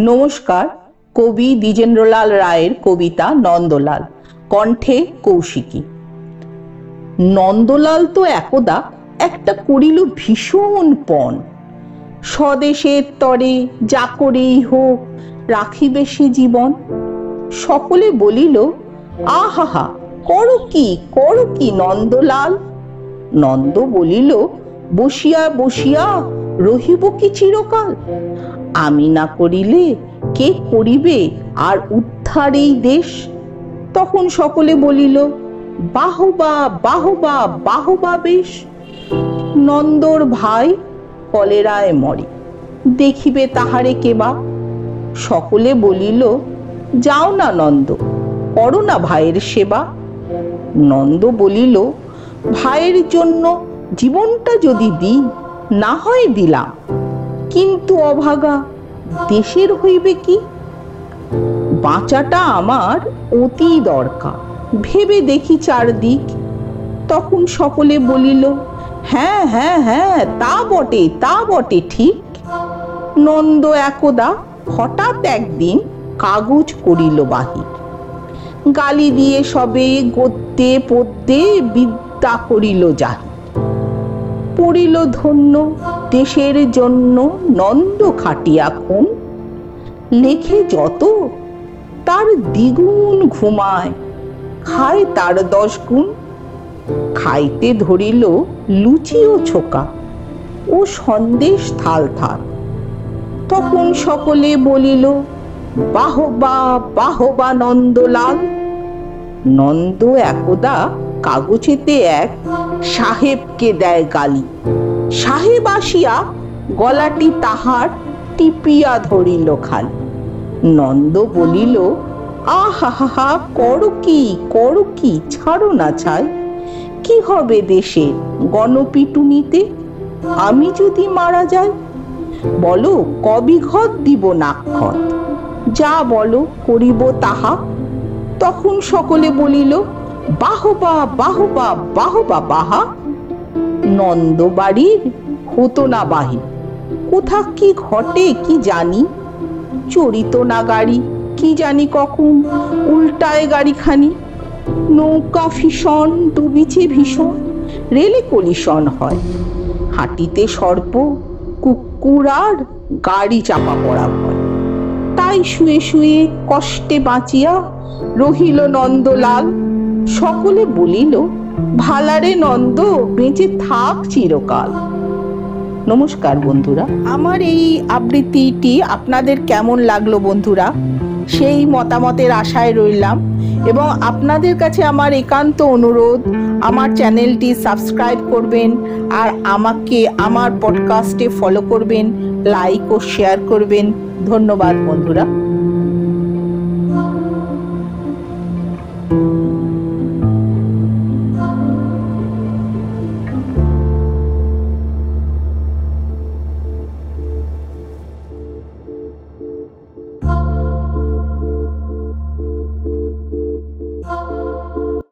নমস্কার, কবি দ্বিজেন্দ্রলাল রায়ের কবিতা নন্দলাল, কণ্ঠে কৌশিকী। নন্দলাল তো একদা একটা করিল ভীষণ পণ। স্বদেশের তরে যা করেই হোক, রাখিবে সে জীবন। সকলে বলিল, আহাহা, করো কি করো কি নন্দলাল? নন্দ বলিল, বসিয়া বসিয়া রহিব কি চিরকাল? আমি না করিলে কে করিবে? আর উদ্ধার এই দেশ? তখন সকলে বলিল, বাহবা বাহবা বাহবা বেশ। নন্দর ভাই কলেরায় মরে। দেখিবে তাহারে কেবা। সকলে বলিল, যাও না নন্দ, করো না ভাইয়ের সেবা। নন্দ বলিল, ভাইয়ের জন্য জীবনটা যদি দিই, না হয় দিলাম। কিন্তু অভাগা, দেশের হইবে কি? বাঁচাটা আমার অতি দরকার। ভেবে দেখি চারদিক। তখন সকলে বলিল হ্যাঁ হ্যাঁ হ্যাঁ তা বটে তা বটে, ঠিক। নন্দ একদা হঠাৎ একদিন কাগজ করিল বাহির। গালি দিয়ে সবে গদ্যে পদ্যে বিদ্যা করিল জাহির। পড়িল ধন্য দেশের জন্য নন্দ খাটিয়া খুন লেখে যত, তার দ্বিগুণ ঘুমায়, খায় তার দশ গুণ। খাইতে ধরিল লুচি ও ছোকা ও সন্দেশ থাল থাল। তখন সকলে বলিল, বাহবা বাহবা নন্দলাল! নন্দ একদা কাগজেতে এক সাহেবকে দেয় গালি। সাহেব আসিয়া গলাটি তাহার টিপিয়া ধরিল খাল। নন্দ বলিল, আহা কর কি কর কি ছাড়ো না ছাই কি হবে দেশের গণপিটুনিতে? আমি যদি মারা যাই, বলো কবিঘত দিব নাক্ষত। যা বলো করিব তাহা। তখন সকলে বলিল, বাহবা বাহবা বাহবা, বাহা। নন্দ বাড়ির হতো না বাহি কোথা কি ঘটে কি জানি? চরিত না গাড়ি কি জানি কখন উল্টায় গাড়িখানি। নৌকা ভীষণ, ডুবিছে ভীষণ, রেলে কলিশন হয়। হাঁটিতে সর্প কুকুর আর গাড়ি চাপা পড়া ভয়। তাই শুয়ে শুয়ে কষ্টে বাঁচিয়া রহিল নন্দলাল। সকলে বলিল ভালারে নন্দ, বেঁচে থাক চিরকাল। নমস্কার বন্ধুরা। আমার এই আবৃত্তিটি আপনাদের কেমন লাগল বন্ধুরা? সেই মতামতের আশায় রইলাম এবং আপনাদের কাছে আমার একান্ত অনুরোধ, আমার চ্যানেলটি সাবস্ক্রাইব করবেন আর আমাকে আমার পডকাস্টে ফলো করবেন লাইক ও শেয়ার করবেন। ধন্যবাদ বন্ধুরা।